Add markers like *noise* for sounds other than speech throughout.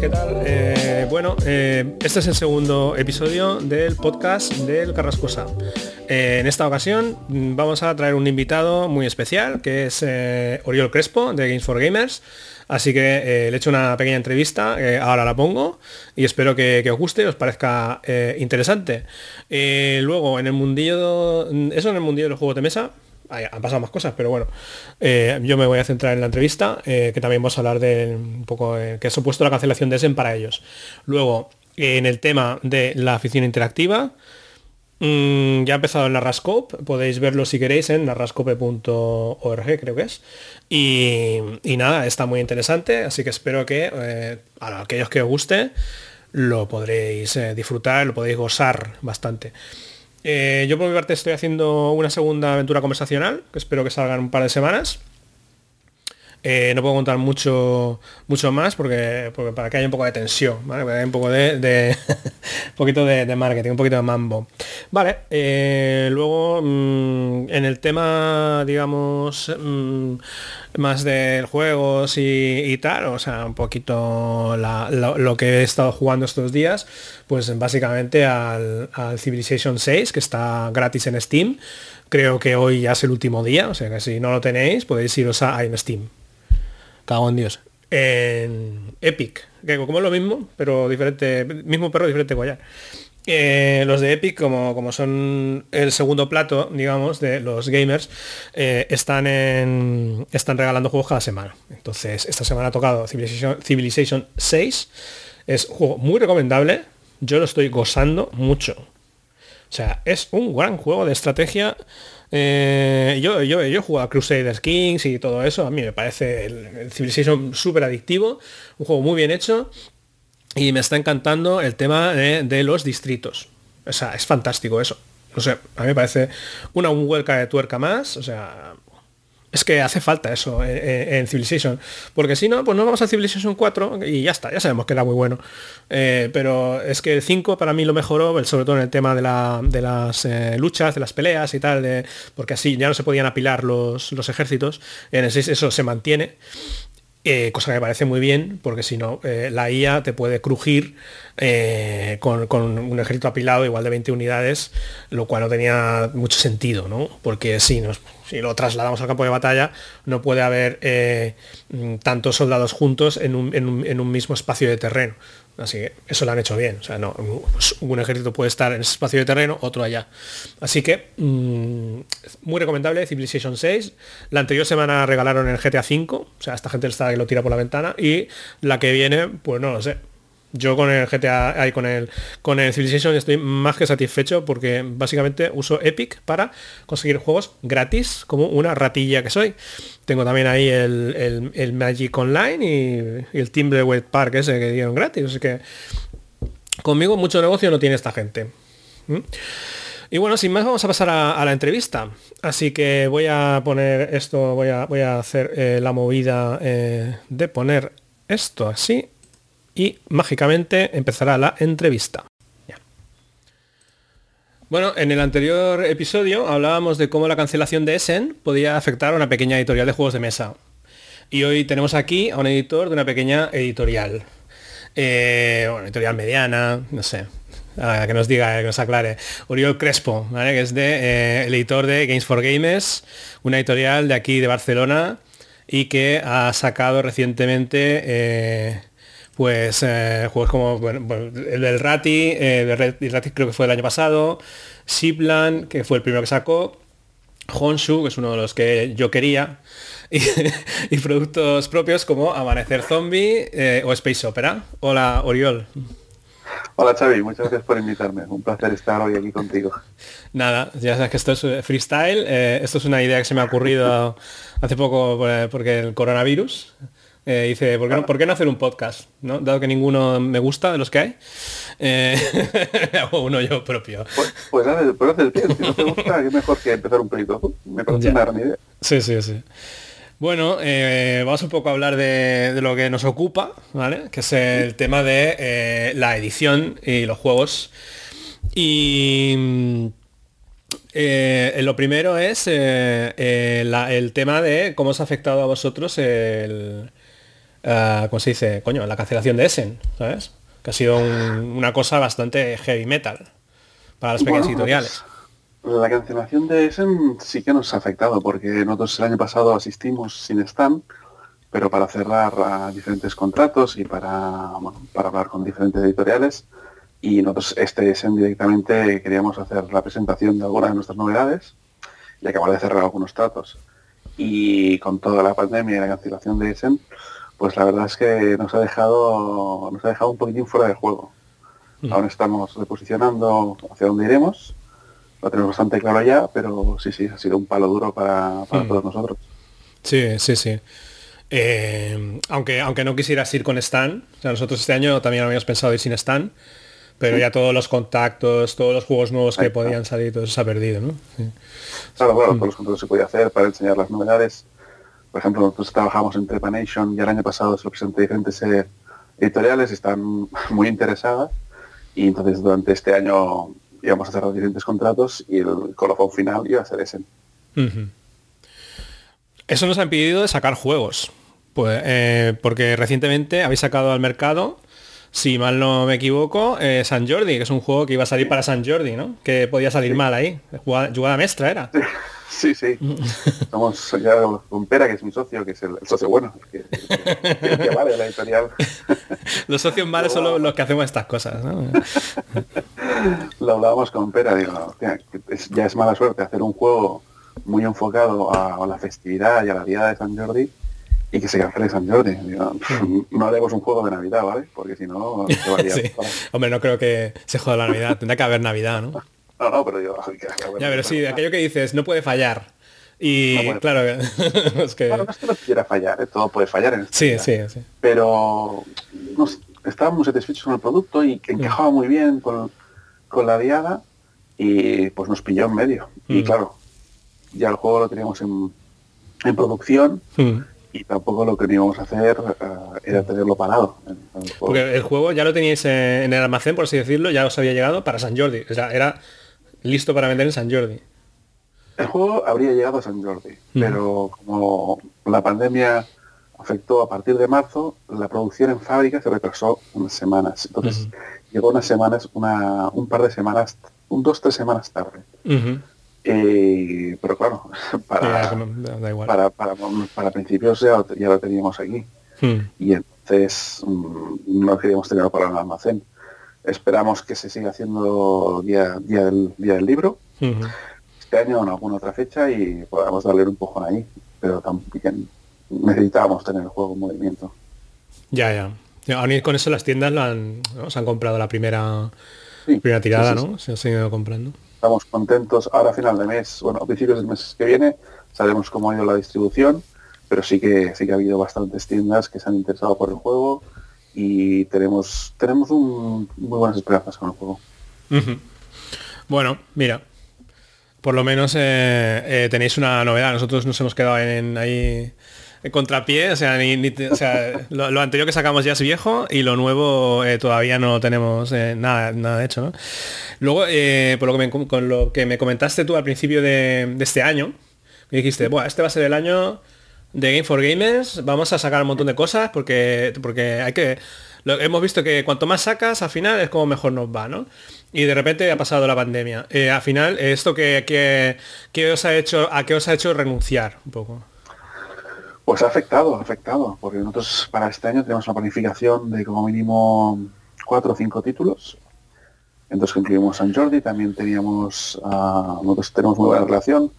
¿qué tal? Eh, bueno, eh, este es el segundo episodio del podcast del Carrascosa. Eh, en esta ocasión mm, vamos a traer un invitado muy especial, que es Oriol Crespo, de Games for Gamers. Así que le he hecho una pequeña entrevista, ahora la pongo, y espero que, os guste, os parezca interesante. luego, en el mundillo, eso en el mundillo de los juegos de mesa, han pasado más cosas, pero bueno, eh, yo me voy a centrar en la entrevista, eh, que también vamos a hablar de un poco eh, que ha supuesto la cancelación de Essen para ellos. Luego, en el tema de la oficina interactiva, mm, ya ha empezado en la Rascope, podéis verlo si queréis en narrascope.org, creo que es. Y, nada, está muy interesante, así que espero que a aquellos que os guste lo podréis disfrutar, lo podéis gozar bastante. Eh, yo por mi parte estoy haciendo una segunda aventura conversacional, que espero que salga en un par de semanas. Eh, no puedo contar mucho, mucho más porque, para que haya un poco de tensión, un poco de, *laughs* poquito de, marketing, un poquito de mambo. Vale, eh, luego mm, en el tema, digamos, mm, más de juegos y, tal, o sea, un poquito lo, que he estado jugando estos días, pues básicamente al, Civilization 6, que está gratis en Steam. Creo que hoy ya es el último día, o sea que si no lo tenéis, podéis iros a, en Steam. Cago en Dios. En Epic, que como es lo mismo, pero diferente, mismo perro, diferente collar. Eh, los de Epic, como, como son el segundo plato, digamos, de los gamers, eh, están, en, están regalando juegos cada semana. Entonces, esta semana ha tocado Civilization, Civilization 6. Es un juego muy recomendable. Yo lo estoy gozando mucho. O sea, es un gran juego de estrategia eh, yo, yo, yo he jugado a Crusader Kings y todo eso. A mí me parece el, Civilization súper adictivo. Un juego muy bien hecho. Y me está encantando el tema de, los distritos. O sea, es fantástico eso. No sé, a mí me parece una huelga de tuerca más. O sea, es que hace falta eso en, Civilization. Porque si no, pues no vamos a Civilization 4 y ya está, ya sabemos que era muy bueno. Eh, pero es que el 5 para mí lo mejoró, sobre todo en el tema de, las eh, luchas, de las peleas y tal, porque así ya no se podían apilar los, los ejércitos. En el 6 eso se mantiene. Eh, cosa que me parece muy bien, porque si no, la IA te puede crujir con, un ejército apilado igual de 20 unidades, lo cual no tenía mucho sentido, ¿no? Porque si nos, si lo trasladamos al campo de batalla, no puede haber eh, tantos soldados juntos en un, mismo espacio de terreno. Así que eso lo han hecho bien. O sea, no, un ejército puede estar en ese espacio de terreno, otro allá. Así que, mm, muy recomendable, Civilization 6. La anterior semana regalaron el GTA 5. O sea, esta gente está que lo tira por la ventana. Y la que viene, pues no lo sé yo con el GTA, ahí con el Civilization estoy más que satisfecho porque básicamente uso Epic para conseguir juegos gratis como una ratilla que soy. Tengo también ahí el, Magic Online y, el Timberwolf Park ese que dieron gratis. Así que conmigo mucho negocio no tiene esta gente. ¿Mm? Y bueno, sin más vamos a pasar a, la entrevista. Así que voy a poner esto, voy a, voy a hacer eh, la movida eh, de poner esto así y mágicamente empezará la entrevista. Bueno, en el anterior episodio hablábamos de cómo la cancelación de Essen podía afectar a una pequeña editorial de juegos de mesa. Y hoy tenemos aquí a un editor de una pequeña editorial. Eh, bueno, editorial mediana, no sé, que nos diga, que nos aclare. Oriol Crespo, que es de, eh, el editor de Games for Gamers, una editorial de aquí de Barcelona y que ha sacado recientemente eh, pues eh, juegos como el del Rati, eh, el Rati creo que fue el año pasado, Ziplan, que fue el primero que sacó, Honshu, que es uno de los que yo quería, *laughs* y, productos propios como Amanecer Zombie eh, o Space Opera. Hola, Oriol. Hola Xavi, muchas gracias por invitarme. Un placer estar hoy aquí contigo. Nada, ya sabes que esto es freestyle. esto es una idea que se me ha ocurrido *laughs* hace poco porque el coronavirus eh, dice, ¿por qué, no, ¿por qué, no, hacer un podcast? ¿no? Dado que ninguno me gusta de los que hay. Eh, *laughs* hago uno yo propio. Pues, pues hacer, tío, si no te gusta, es mejor que empezar un proyecto. Me parece una gran idea. Sí, sí, sí. Bueno, eh, vamos un poco a hablar de, de, lo que nos ocupa, ¿vale? Que es el tema de la edición y los juegos. Y lo primero es el tema de cómo os ha afectado a vosotros el, eh, ¿cómo se dice? Coño, la cancelación de Essen, ¿sabes? Que ha sido una cosa bastante heavy metal para las pequeñas editoriales. Pues, la cancelación de Essen sí que nos ha afectado, porque nosotros el año pasado asistimos sin stand, pero para cerrar diferentes contratos y para, para hablar con diferentes editoriales. Y nosotros este Essen directamente queríamos hacer la presentación de algunas de nuestras novedades y acabar de cerrar algunos tratos. Y con toda la pandemia y la cancelación de Essen, pues la verdad es que nos ha dejado, nos ha dejado un poquitín fuera de juego. Mm. Aún estamos reposicionando hacia dónde iremos. Lo tenemos bastante claro ya, pero sí, sí, ha sido un palo duro para, mm. todos nosotros. Sí, sí, sí. Eh, aunque, aunque no quisieras ir con Stan, o sea, nosotros este año también habíamos pensado ir sin Stan, pero ya todos los contactos, todos los juegos nuevos que podían salir, todo eso se ha perdido, ¿no? Claro, claro, mm. todos los contactos se podía hacer para enseñar las novedades. Por ejemplo, nosotros trabajamos en Trepanation y el año pasado se lo presenté diferentes eh, editoriales están *laughs* muy interesadas. Y entonces durante este año íbamos a cerrar diferentes contratos y el colofón final iba a ser ese. Eso nos ha impedido de sacar juegos. Pues, eh, porque recientemente habéis sacado al mercado si mal no me equivoco, eh, San Jordi, que es un juego que iba a salir para San Jordi, ¿no? Que podía salir mal ahí. Jugada, jugada mestra era. Sí, sí. *laughs* Estamos ya con Pera, que es mi socio, que es el, socio bueno, que, vale la editorial. *laughs* Los socios malos son los, que hacemos estas cosas, ¿no? *laughs* Lo hablábamos con Pera, digo, ya es mala suerte hacer un juego muy enfocado a, la festividad y a la día de San Jordi y que se cancele San Jordi. no haremos un juego de Navidad, ¿vale? Porque si no, se Hombre, no creo que se joda la Navidad, tendrá que haber Navidad, ¿no? No, no, pero yo... ya, pero sí, aquello que dices, no puede fallar. Y claro, *laughs* es que... Bueno, no es que no quiera fallar, ¿eh? todo puede fallar en este Sí, sí, sí. Pero estábamos muy satisfechos con el producto y que encajaba muy bien con, la diada y pues nos pilló en medio. Y mm. claro, ya el juego lo teníamos en, producción mm. y tampoco lo que íbamos a hacer eh, era tenerlo parado. Porque el juego ya lo teníais en el almacén, por así decirlo, ya os había llegado para San Jordi. O sea, era listo para vender en San Jordi. El juego habría llegado a San Jordi, pero como la pandemia afectó a partir de marzo, la producción en fábrica se retrasó unas semanas. Entonces llegó unas semanas, una, un par de semanas, un dos, tres semanas tarde. pero claro, *laughs* para, para, para, para, principios ya, ya, lo teníamos aquí. Y entonces mm, no queríamos tenerlo para el almacén. Esperamos que se siga haciendo día, día, del, día del libro. Este año en alguna otra fecha y podamos darle un empujón ahí. Pero también necesitábamos tener el juego en movimiento. Ya, ya. Aún con eso las tiendas lo han, se han comprado la primera, primera tirada, ¿no? Se han seguido comprando. Estamos contentos. Ahora a final de mes, bueno, a principios del mes que viene, sabemos cómo ha ido la distribución, pero sí que sí que ha habido bastantes tiendas que se han interesado por el juego y tenemos tenemos un, muy buenas esperanzas con el juego. Bueno, mira, por lo menos eh, eh, tenéis una novedad. Nosotros nos hemos quedado en, ahí en contrapié, o sea, *laughs* lo, anterior que sacamos ya es viejo y lo nuevo eh, todavía no tenemos nada, nada hecho. ¿no? Luego, por lo que me, con lo que me comentaste tú al principio de, este año, me dijiste, bueno, este va a ser el año de Game for Gamers vamos a sacar un montón de cosas porque, porque hay que... hemos visto que cuanto más sacas, al final es como mejor nos va, ¿no? Y de repente ha pasado la pandemia. Eh, al final, ¿esto que, que, os ha hecho, a qué os ha hecho renunciar un poco? Pues ha afectado, ha afectado, porque nosotros para este año tenemos una planificación de como mínimo cuatro o cinco títulos. Entonces incluimos San Jordi, también teníamos, uh, nosotros tenemos muy buena relación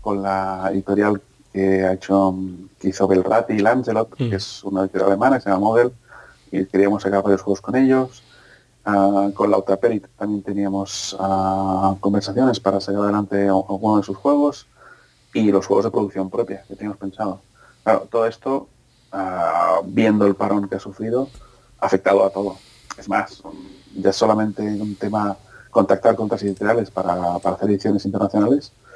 con la editorial que ha hecho, que hizo Belrati y Lancelot, que mm. es una editorial alemana, que se llama Model, y queríamos sacar varios juegos con ellos. Uh, con la Perit también teníamos uh, conversaciones para sacar adelante alguno de sus juegos y los juegos de producción propia que teníamos pensado. Claro, todo esto, uh, viendo el parón que ha sufrido, ha afectado a todo. Es más, ya solamente un tema contactar con otras editoriales para, para hacer ediciones internacionales, Mm,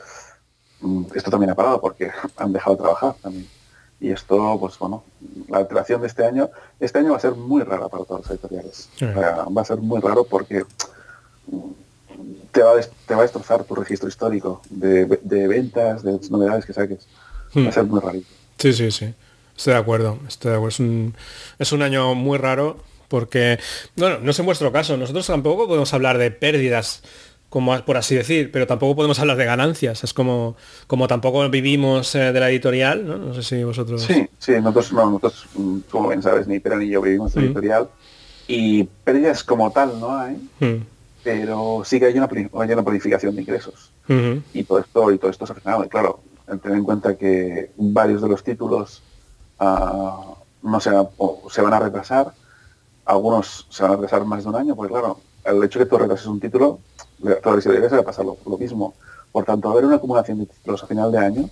esto también ha parado porque han dejado de trabajar también. Y esto, pues bueno, la alteración de este año, este año va a ser muy rara para todos los editoriales. va a ser muy raro porque mm, te va, a, te va a destrozar tu registro histórico de, ventas, de novedades que saques. Va a ser muy rarito. Sí, sí, sí. Estoy de acuerdo, estoy de acuerdo. Es un, es un año muy raro porque, bueno, no es en vuestro caso, nosotros tampoco podemos hablar de pérdidas, como por así decir, pero tampoco podemos hablar de ganancias. Es como, como tampoco vivimos eh, de la editorial, ¿no? No sé si vosotros... Sí, sí, nosotros, no, nosotros mm, como bien sabes, ni Pera ni yo vivimos de la Mm. editorial y pérdidas como tal no hay, Mm, pero sí que hay una, hay una planificación de ingresos. y todo esto y todo esto frenado. Y claro, tener en cuenta que varios de los títulos ah, no se, van- o se van a retrasar, algunos se van a retrasar más de un año, porque claro, el hecho de que tú retrases un título, las editoriales le va a pasar lo, lo mismo. Por tanto, va a haber una acumulación de títulos a final de año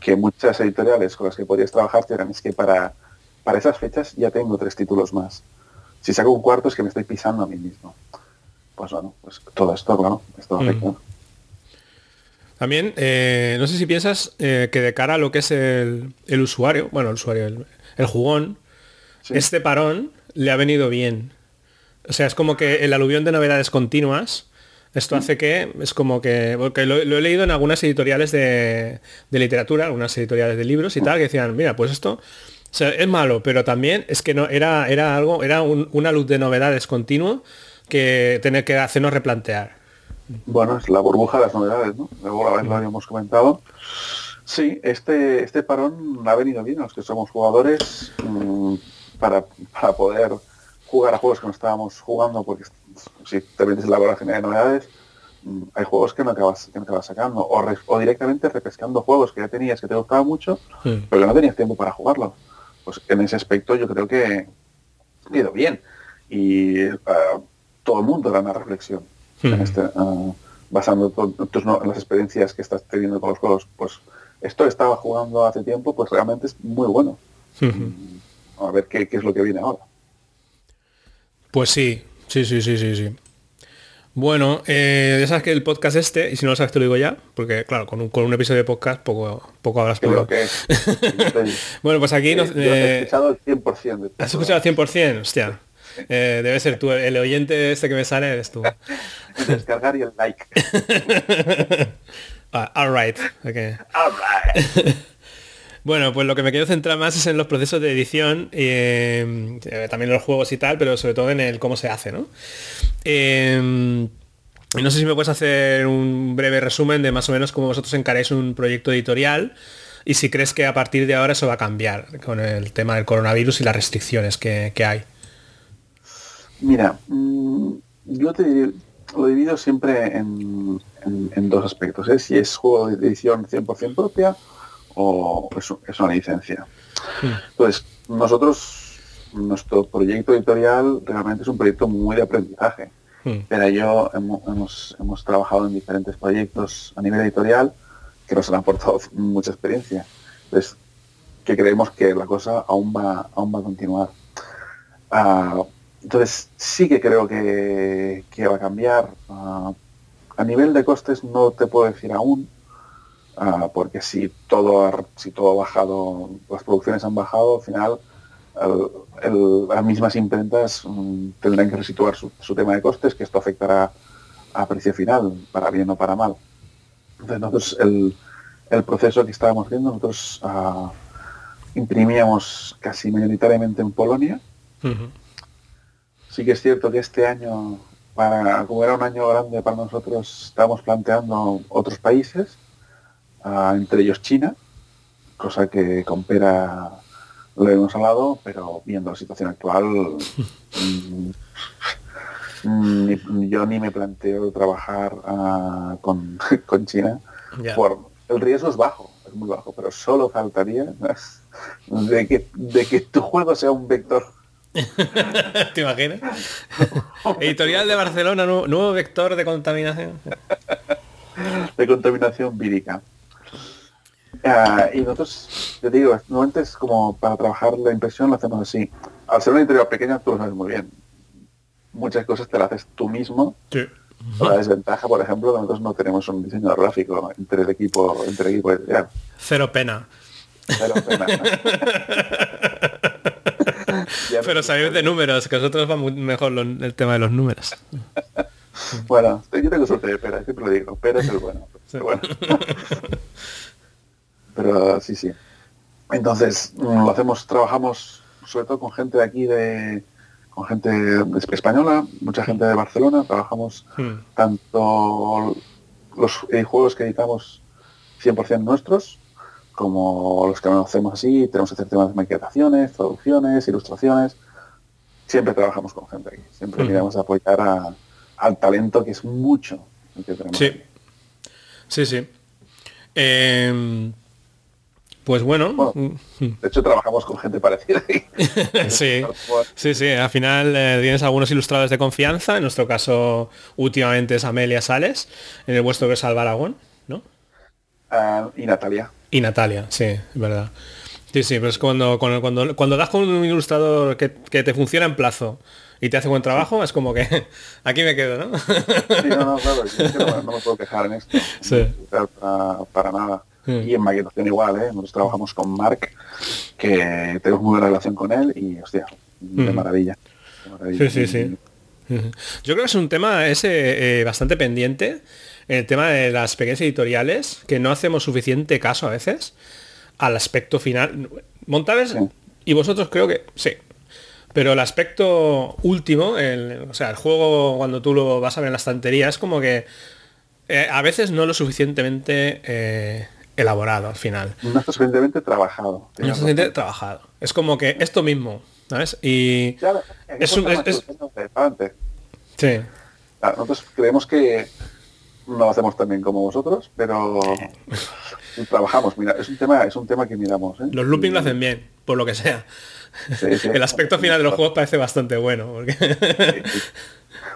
que muchas editoriales con las que podrías trabajar te dirán, es que para, para esas fechas ya tengo tres títulos más. Si saco un cuarto es que me estoy pisando a mí mismo. Pues bueno, pues todo esto, claro, esto afecta. También, eh, no sé si piensas eh, que de cara a lo que es el, el usuario, bueno, el usuario, el, el jugón, Sí. este parón le ha venido bien. O sea, es como que el aluvión de novedades continuas, esto hace que, es como que, porque lo, lo he leído en algunas editoriales de, de literatura, algunas editoriales de libros y tal, que decían, mira, pues esto o sea, es malo, pero también es que no era, era algo, era un- una luz de novedades continuo que tener que hacernos replantear. Bueno, es la burbuja de las novedades, ¿no? Luego la vez lo habíamos comentado. Sí, este, este parón ha venido bien a los que somos jugadores mm, para, para poder jugar a juegos que no estábamos jugando, porque si te metes en la vorágine de novedades, mm, hay juegos que no acabas, que no acabas sacando, o, re- o directamente repescando juegos que ya tenías que te gustaban mucho, Mm. pero que no tenías tiempo para jugarlos. Pues en ese aspecto yo creo que ha ido bien. Y ah, todo el mundo da una reflexión en Ujú. este, ah, basando tus no- en las experiencias que estás teniendo con los juegos. Pues esto estaba jugando hace tiempo, pues realmente es muy bueno. Ujú. A ver qué, qué es lo que viene ahora. Pues sí, sí, sí, sí, sí, sí. Bueno, eh, ya sabes que el podcast este, y si no lo sabes te lo digo ya, porque claro, con un, con un episodio de podcast poco, poco hablas ¿Qué es por lo que Bueno, pues aquí nos, yo he eh, escuchado el 100% de ¿Has escuchado al 100%? Hostia. Eh, debe ser tú, el oyente este que me sale eres tú. *laughs* Descargar y el like. *laughs* Ah, all right. ok. All right. *laughs* Bueno, pues lo que me quiero centrar más es en los procesos de edición, eh, también en los juegos y tal, pero sobre todo en el cómo se hace, ¿no? Eh, no sé si me puedes hacer un breve resumen de más o menos cómo vosotros encaráis un proyecto editorial y si crees que a partir de ahora eso va a cambiar con el tema del coronavirus y las restricciones que, hay. Mira, mm, yo te lo divido siempre en dos aspectos. ¿eh? Si es juego de edición 100% propia o es, es una licencia. Entonces, nosotros, nuestro proyecto editorial realmente es un proyecto muy de aprendizaje. Pero yo hemo- hemos, hemos trabajado en diferentes proyectos a nivel editorial que nos han aportado mucha experiencia. Entonces, que creemos que la cosa aún va, aún va a continuar. Ah, entonces, sí que creo que, que va a cambiar. Ah, a nivel de costes no te puedo decir aún, ah, porque si todo, ha, si todo ha bajado, las producciones han bajado, al final el- el- las mismas imprentas mm, tendrán que resituar su, su tema de costes, que esto afectará a precio final, para bien o para mal. Entonces nosotros el, el proceso que estábamos viendo, nosotros ah, imprimíamos casi mayoritariamente en Polonia. Sí que es cierto que este año, para, como era un año grande para nosotros, estábamos planteando otros países, entre ellos China, cosa que con Pera lo hemos hablado, pero viendo la situación actual, *laughs* mm, mm, ni- yo ni me planteo trabajar ah, con, *laughs* con China. Por, el riesgo es bajo, es muy bajo, pero solo faltaría *laughs* de que, de que tu juego sea un vector ¿Te imaginas? Editorial de Barcelona, nuevo, nuevo vector de contaminación. de contaminación vírica. Ah, y nosotros, te digo, normalmente es como para trabajar la impresión lo hacemos así. Al ser una editorial pequeña, tú lo sabes muy bien. Muchas cosas te las haces tú mismo. Sí. La desventaja, por ejemplo, nosotros no tenemos un diseñador gráfico entre el equipo, entre el equipo editorial. Cero pena. *laughs* Pero, pena. Pero sabéis de números, que nosotros va muy mejor lo- el tema de los números. *laughs* Bueno, yo tengo suerte de Pera, siempre lo digo. Pera es el bueno. *laughs* Pero sí, sí. Entonces, mm, lo hacemos, trabajamos sobre todo con gente de aquí de con gente española, mucha gente de Barcelona, trabajamos hmm. tanto los juegos que editamos 100% nuestros, como los que no hacemos así, tenemos que hacer temas de maquetaciones, traducciones, ilustraciones. Siempre trabajamos con gente aquí, siempre mm. miramos a apoyar al talento que es mucho. sí, sí, sí. Em, pues bueno. Mm. de hecho, trabajamos con gente parecida. *laughs* sí, sí, sí. Al final eh, tienes algunos ilustradores de confianza. En nuestro caso, últimamente es Amelia Sales. En el vuestro que es Alba Aragón, ¿no? Ah, y Natalia. Y Natalia, sí, es verdad. Sí, sí, pero es cuando, cuando, cuando, das con un ilustrador que, te funciona en plazo y te hace buen trabajo, es como que *laughs* aquí me quedo, ¿no? Sí, no, no, claro, no, me puedo quejar en esto. *laughs* Sí. Para, nada. Y en maquetación igual, ¿eh? Nosotros trabajamos con Mark, que tenemos muy buena relación con él y, hostia, de maravilla. Sí, sí, sí. Yo creo que es un tema ese eh, bastante pendiente el tema de las pequeñas editoriales, que no hacemos suficiente caso a veces al aspecto final. Montaves, y vosotros creo que sí. Pero el aspecto último, el, o sea, el juego cuando tú lo vas a ver en la estantería, es como que eh, a veces no lo suficientemente eh, elaborado al final. No está suficientemente trabajado. No está suficientemente trabajado. Es como que esto mismo, ¿sabes? Y es un... Es, Sí. nosotros creemos que no lo hacemos también como vosotros, pero *laughs* trabajamos. Mira, es un tema, es un tema que miramos. ¿eh? Los loopings lo hacen bien, por lo que sea. *laughs* El aspecto final de los juegos parece bastante bueno.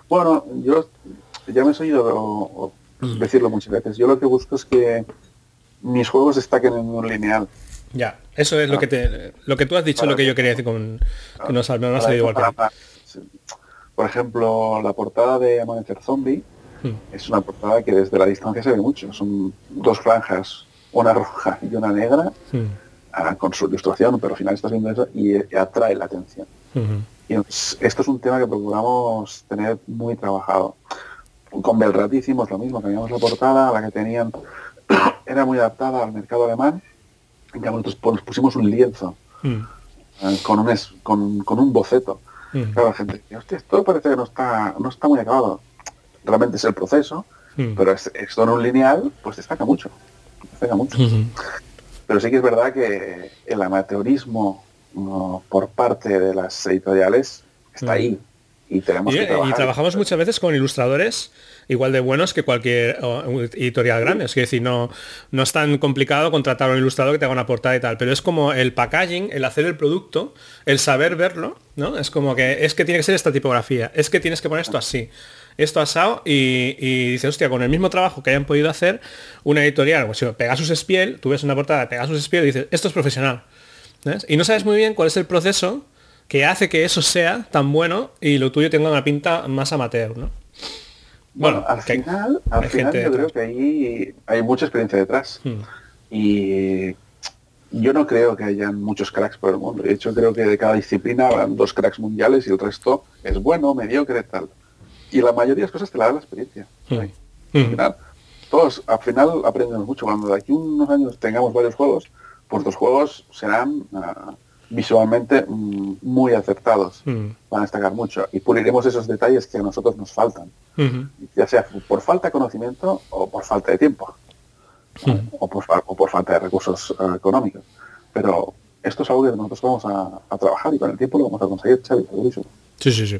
Bueno, yo ya me he oído mm. decirlo muchas veces. Yo lo que busco es que mis juegos destaquen en un lineal. Ya, eso es lo que te, lo que tú has dicho, lo que yo quería decir con que no, ha salido igual Por ejemplo, la portada de Amanecer Zombie Hmm. Es una portada que desde la distancia se ve mucho. Son dos franjas, una roja y una negra, hmm. ah, con su ilustración, pero al final estás viendo eso y, atrae la atención. Hmm. Y esto es un tema que procuramos tener muy trabajado. Con Belrat hicimos lo mismo, cambiamos la portada, la que tenían era muy adaptada al mercado alemán, en cambio nosotros pusimos un lienzo ah, con, un, con, con un boceto. Claro, la gente, hostia, esto parece que no está, no está muy acabado realmente es el proceso, hmm. pero esto en un lineal, pues destaca mucho. Destaca mucho. Pero sí que es verdad que el amateurismo por parte de las editoriales está ahí. Y, tenemos que y trabajamos muchas veces con ilustradores igual de buenos que cualquier editorial grande. Es decir, no, no es tan complicado contratar a un ilustrador que te haga una portada y tal, pero es como el packaging, el hacer el producto, el saber verlo, ¿no? Es como que es que tiene que ser esta tipografía, es que tienes que poner esto así esto asado y, y dice, hostia, con el mismo trabajo que hayan podido hacer una editorial, pues si Pegasus Spiel, tú ves una portada de Pegasus Spiel y dices, esto es profesional. Y no sabes muy bien cuál es el proceso que hace que eso sea tan bueno y lo tuyo tenga una pinta más amateur, ¿no? Bueno, al final, al final yo creo que ahí hay mucha experiencia detrás. Hmm. Y yo no creo que hayan muchos cracks por el mundo. De hecho, creo que de cada disciplina habrán dos cracks mundiales y el resto es bueno, mediocre, tal y la mayoría de las cosas te la da la experiencia. Mm. Al mm. final, todos al final aprendemos mucho. Cuando de aquí unos años tengamos varios juegos, pues los juegos serán ah, visualmente mm, muy acertados. Van a destacar mucho. Y puliremos esos detalles que a nosotros nos faltan. Ya sea por falta de conocimiento o por falta de tiempo. O, por, falta de recursos ah, económicos. Pero esto es algo que nosotros vamos a, trabajar y con el tiempo lo vamos a conseguir, Xavi, Sí, sí, sí.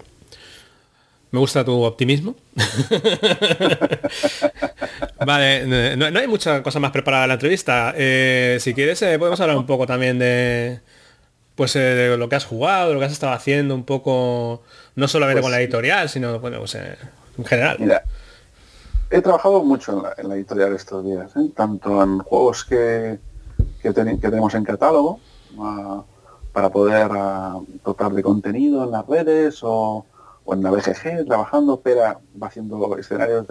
Me gusta tu optimismo. *laughs* vale, no, hay mucha cosa más preparada en la entrevista. Eh, si quieres, eh, podemos hablar un poco también de pues eh, lo que has jugado, lo que has estado haciendo, un poco, no solamente pues con la editorial, sino bueno, pues, en general. Mira, he trabajado mucho en la, editorial estos días, tanto en juegos que, que, tenemos en catálogo, ah, para poder uh, dotar de contenido en las redes o en la BGG trabajando, Pera va haciendo escenarios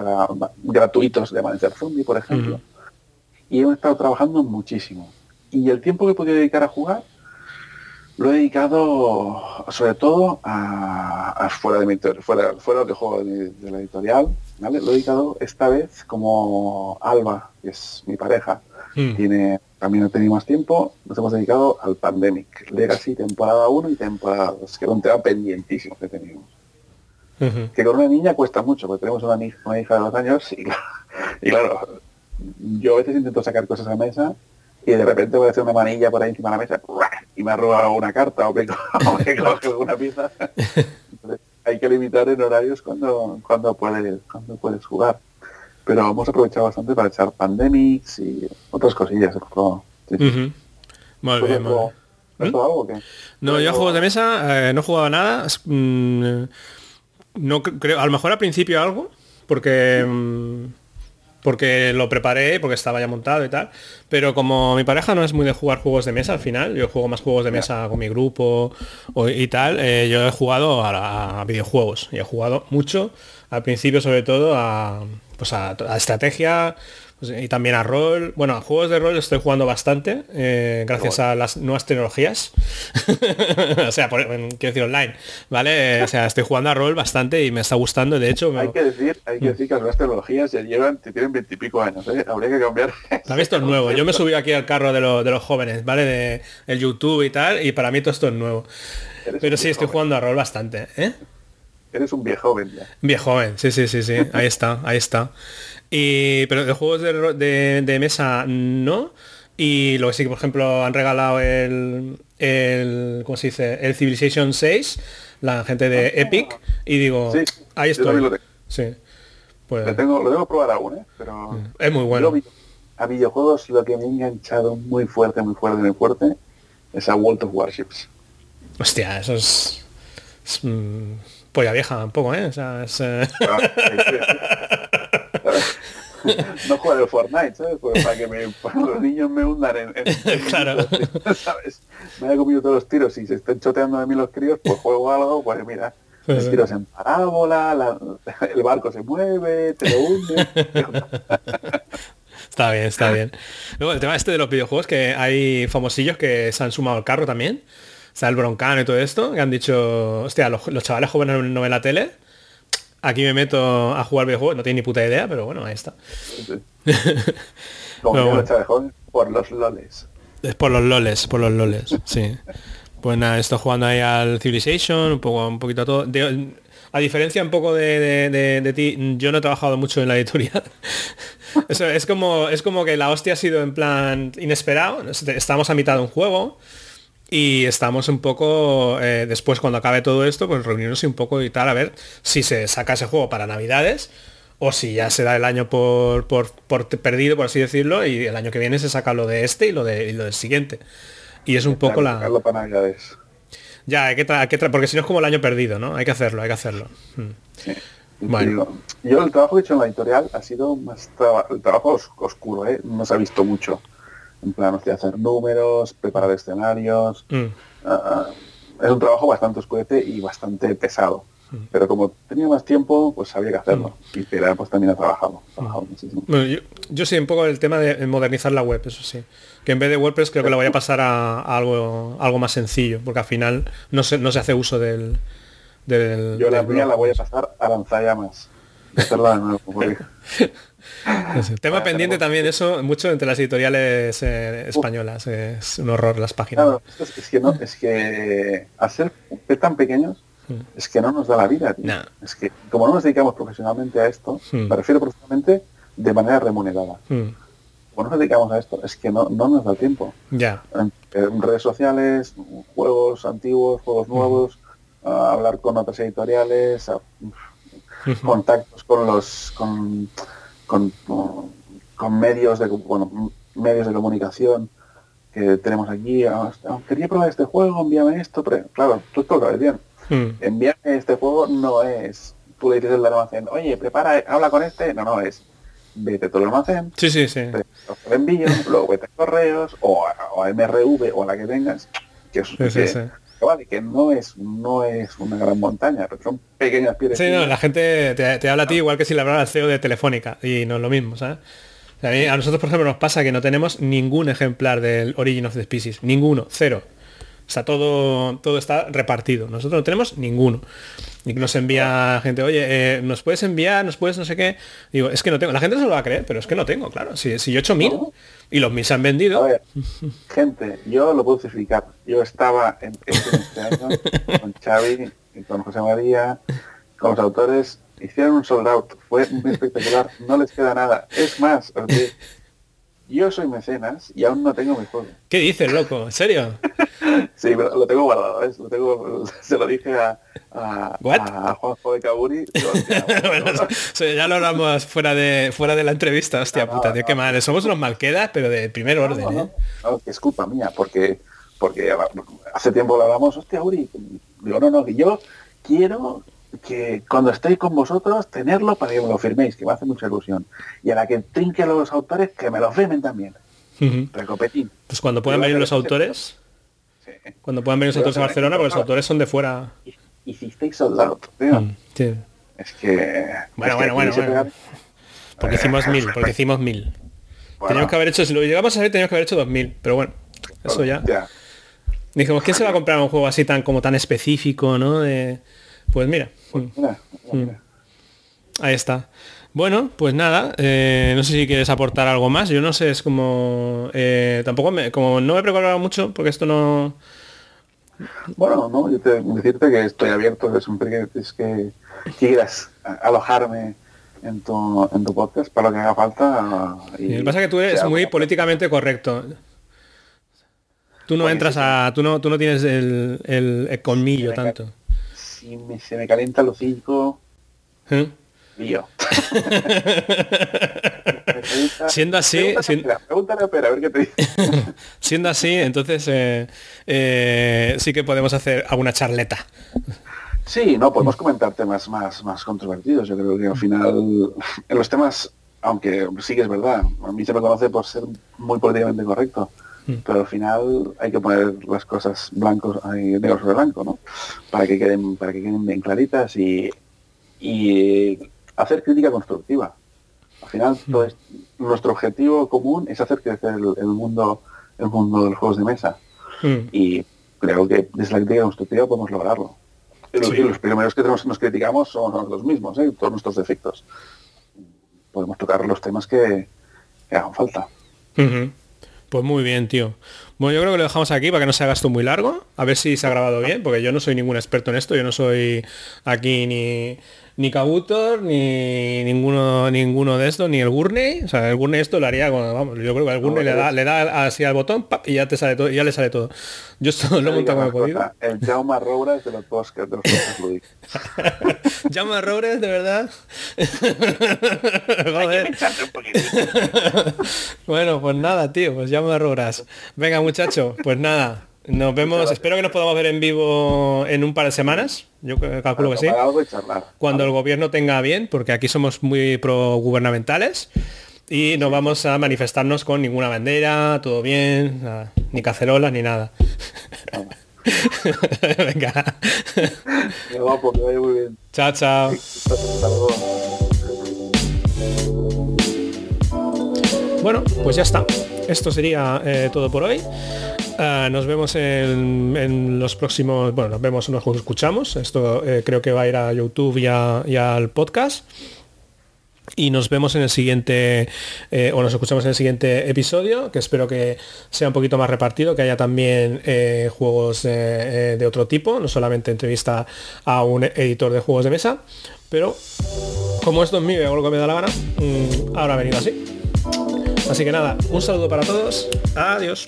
gratuitos de Amanecer Zombie, por ejemplo. Y he estado trabajando muchísimo. Y el tiempo que he podido dedicar a jugar lo he dedicado sobre todo a, fuera de mi fuera, fuera de juego de, la editorial, ¿vale? Lo he dedicado esta vez como Alba, que es mi pareja, tiene también he tenido más tiempo, nos hemos dedicado al Pandemic, Legacy temporada 1 y temporada 2, que era un tema pendientísimo que teníamos. Que con una niña cuesta mucho, porque tenemos una, hija de dos años y, *laughs* y claro, yo a veces intento sacar cosas a la mesa y de repente voy a hacer una manilla por ahí encima de la mesa y me ha robado una carta o me, *laughs* coge una pieza. hay que limitar en horarios cuando, cuando, puedes, cuando puedes jugar. Pero hemos aprovechado bastante para echar pandemics y otras cosillas. Muy bien, No, yo a juegos de mesa eh, no he jugado nada. Mm, no creo, a lo mejor al principio algo, porque mm, porque lo preparé, porque estaba ya montado y tal. Pero como mi pareja no es muy de jugar juegos de mesa al final, yo juego más juegos de mesa con mi grupo y tal, eh, yo he jugado a, videojuegos y he jugado mucho, al principio sobre todo a, pues a estrategia, y también a rol. Bueno, a juegos de rol estoy jugando bastante, eh, gracias a las nuevas tecnologías. *laughs* o sea, quiero decir online, ¿vale? O sea, estoy jugando a rol bastante y me está gustando. De hecho, hay que decir, hay que decir que las nuevas tecnologías ya llevan, tienen veintipico años, ¿eh? Habría que cambiar. ¿Sabes? Esto es nuevo. Yo me subí aquí al carro de, de los jóvenes, ¿vale? De el YouTube y tal, y para mí todo esto es nuevo. Pero sí, estoy jugando a rol bastante, ¿eh? Eres un viejo joven ya. Viejo joven, sí, sí, sí, sí. Ahí está, ahí está. Y, pero de juegos de, de, mesa no. Y lo que sí que, por ejemplo, han regalado el, el ¿cómo se dice? El Civilization 6, la gente de ah, Epic, y digo, ahí estoy. Lo sí. Pues, lo, tengo, lo tengo que probar aún, ¿eh? pero mm, es muy bueno. a videojuegos lo que me ha enganchado muy fuerte, muy fuerte, muy fuerte, es a World of Warships. Hostia, eso es... es mm, polla vieja un poco, ¿eh? O sea, es... Eh, *laughs* no juego Fortnite, ¿sabes? Pues para que los *laughs* niños me hundan en, *laughs* claro. *laughs* ¿sabes? Me haya comido todos los tiros y se estén choteando de mí los críos, pues juego algo, pues mira, los tiros en parábola, el barco se mueve, te lo hunde. está bien, está bien. Luego el tema este de los videojuegos, que hay famosillos que se han sumado al carro también. O sea, el broncano y todo esto, que han dicho, hostia, los, los chavales jóvenes no ven la tele, Aquí me meto a jugar videojuegos, no tiene ni puta idea, pero bueno, ahí está. por los loles. Es por los loles, por los loles, sí. Pues nada, estoy jugando ahí al Civilization, un poco, un poquito a todo. a diferencia un poco de, ti, yo no he trabajado mucho en la editorial. *laughs* Eso, es como es como que la hostia ha sido en plan inesperado. Estamos a mitad de un juego y estamos un poco, eh, después cuando acabe todo esto, pues reunirnos un poco y tal, a ver si se saca ese juego para Navidades o si ya se da el año por, por, perdido, por así decirlo, y el año que viene se saca lo de este y lo, de, lo del siguiente. Y es un poco la... Para Navidades. Ya, hay que, que porque si no es como el año perdido, ¿no? Hay que hacerlo, hay que hacerlo. Hmm. Bueno. Yo el trabajo que he hecho en la editorial ha sido más el trabajo oscuro, ¿eh? no se ha visto mucho en plan, de hacer números, preparar escenarios. Mm. Ah, ah, es un trabajo bastante oscurete y bastante pesado. Mm. Pero como tenía más tiempo, pues había que hacerlo. Mm. Y Pera pues también ha trabajado. yo, sí, un poco el tema de modernizar la web, eso sí. Que en vez de WordPress creo que la voy a pasar a, algo, algo más sencillo, porque al final no se, no se hace uso del... del yo la mía la voy a pasar a lanzallamas. Hacerla de nuevo, *laughs* Tema pendiente también eso, mucho entre las editoriales eh, españolas. Es un horror las páginas. es, que no, es que hacer tan pequeños hmm. es que no nos da la vida. Es que como no nos dedicamos profesionalmente a esto, hmm. me refiero profesionalmente de manera remunerada. Hmm. Como no nos dedicamos a esto, es que no, no nos da tiempo. Ya. En, redes sociales, juegos antiguos, juegos nuevos, hablar con otras editoriales, contactos con los con con, con medios de bueno, medios de comunicación que tenemos aquí. Ah, quería probar este juego, envíame esto. Pero, claro, tú esto lo sabes bien. Hmm. Envíame este juego no es. Tú le dices al almacén, oye, prepara, habla con este. No, no, es vete todo el almacén. Sí, sí, sí. Envío, luego vete a correos o a, MRV o a la que tengas. Que, es, vale, que no es no es una gran montaña, pero son pequeñas piedras. Sí, no, la gente te, habla a ti igual que si le hablara al CEO de Telefónica y no es lo mismo, ¿sabes? a, nosotros, por ejemplo, nos pasa que no tenemos ningún ejemplar del Origin of the Species, ninguno, cero. Sea, todo, todo está repartido. Nosotros no tenemos ninguno. Y nos envía gente, oye, eh, ¿nos puedes enviar? ¿Nos puedes no sé qué? Digo, es que no tengo. La gente se lo va a creer, pero es que no tengo, claro. Si, si yo he hecho mil y los mil se han vendido. Ver, gente, yo lo puedo certificar. Yo estaba en, este año con Xavi, y con José María, con los autores. Hicieron un sold out. Fue muy espectacular. No les queda nada. Es más, os yo soy mecenas y aún no tengo mi juego. ¿Qué dices, loco? ¿En serio? *laughs* sí, pero lo tengo guardado, ¿ves? Lo tengo, se lo dije a, a, a Juanjo de Caburi. *laughs* bueno, *laughs* ya lo hablamos fuera de fuera de la entrevista, hostia no, puta, tío, qué mal. Somos unos malquedas, pero de primer orden, ¿eh? Es culpa mía, porque porque hace tiempo lo hablamos, hostia, Uri, digo, no, no, que yo quiero que cuando estéis con vosotros, tenerlo para que me lo firméis, que me hace mucha ilusión. Y a la que trinque los autores, que me lo firmen también. Recopetín. Pues cuando puedan venir los autores, sí. cuando puedan venir los autores a Barcelona, porque los autores son de fuera. Hicisteis soldado, tío. Mm, sí. Es que... Bueno, bueno, bueno, bueno. Porque hicimos mil, *laughs* porque hicimos mil. Bueno. Teníamos que haber hecho, si lo llegamos a ver, teníamos que haber hecho dos mil. Pero bueno, eso ya. ya. Dijimos, ¿quién se va a comprar un juego así tan como tan específico, no? De... Pues mira. Pues mira, mira. Ahí está. Bueno, pues nada, eh, no sé si quieres aportar algo más. Yo no sé, es como... Eh, tampoco me... Como no me he preparado mucho, porque esto no... Bueno, no, yo te, decirte que estoy abierto, que siempre que, es que quieras alojarme en tu, en tu podcast para lo que haga falta. Y, lo que pasa es que tú eres muy políticamente correcto. Tú no entras a... Tú no, tú no tienes el, el, el colmillo tanto si me, se me calienta los cinco, ¿Eh? lío. *laughs* siendo así, pregúntale, siendo... a ver qué te dice. *laughs* siendo así, entonces eh, eh, sí que podemos hacer alguna charleta. Sí, no, podemos comentar temas más, más controvertidos. Yo creo que al final, en los temas, aunque sí que es verdad, a mí se me conoce por ser muy políticamente correcto pero al final hay que poner las cosas blancos negro sobre blanco no para que queden para que queden bien claritas y, y hacer crítica constructiva. Al final todo es, nuestro objetivo común es hacer crecer el, el, mundo el mundo de los juegos de mesa. Y creo que desde la crítica constructiva podemos lograrlo. Y los, sí. los primeros que tenemos, nos criticamos son los mismos ¿eh? todos nuestros defectos. Podemos tocar los temas que, que hagan falta. Uh -huh. Pues muy bien, tío. Bueno, yo creo que lo dejamos aquí para que no se haga esto muy largo. A ver si se ha grabado bien, porque yo no soy ningún experto en esto. Yo no soy aquí ni, ni Kabutor, ni ninguno ninguno de estos, ni el Gurney. O sea, el Gurney esto lo haría con, vamos, yo creo que el Gurney no, le, da, le da así al botón pap, y ya te sale todo, ya le sale todo. Yo esto lo he montado como he podido. El Jaume Roures de los podcasts de los podcasts lúdicos. *laughs* Jaume Roures, de verdad. *laughs* Joder. *laughs* bueno, pues nada, tío, pues Jaume Roures. Venga, muchacho, pues nada. Nos vemos, espero que nos podamos ver en vivo en un par de semanas. Yo calculo que sí. Cuando el gobierno tenga bien, porque aquí somos muy pro gubernamentales y no vamos a manifestarnos con ninguna bandera, todo bien, nada, ni cacerolas ni nada. *laughs* Venga. Muy bien. Chao, chao. Bueno, pues ya está. Esto sería eh, todo por hoy. Uh, nos vemos en, los próximos, bueno, nos vemos, nos escuchamos. Esto eh, creo que va a ir a YouTube y, a, al podcast. Y nos vemos en el siguiente, eh, o nos escuchamos en el siguiente episodio, que espero que sea un poquito más repartido, que haya también eh, juegos de otro tipo, no solamente entrevista a un editor de juegos de mesa, pero como esto es mío y hago lo que me da la gana, mmm, ahora ha venido así. Así que nada, un saludo para todos. Adiós.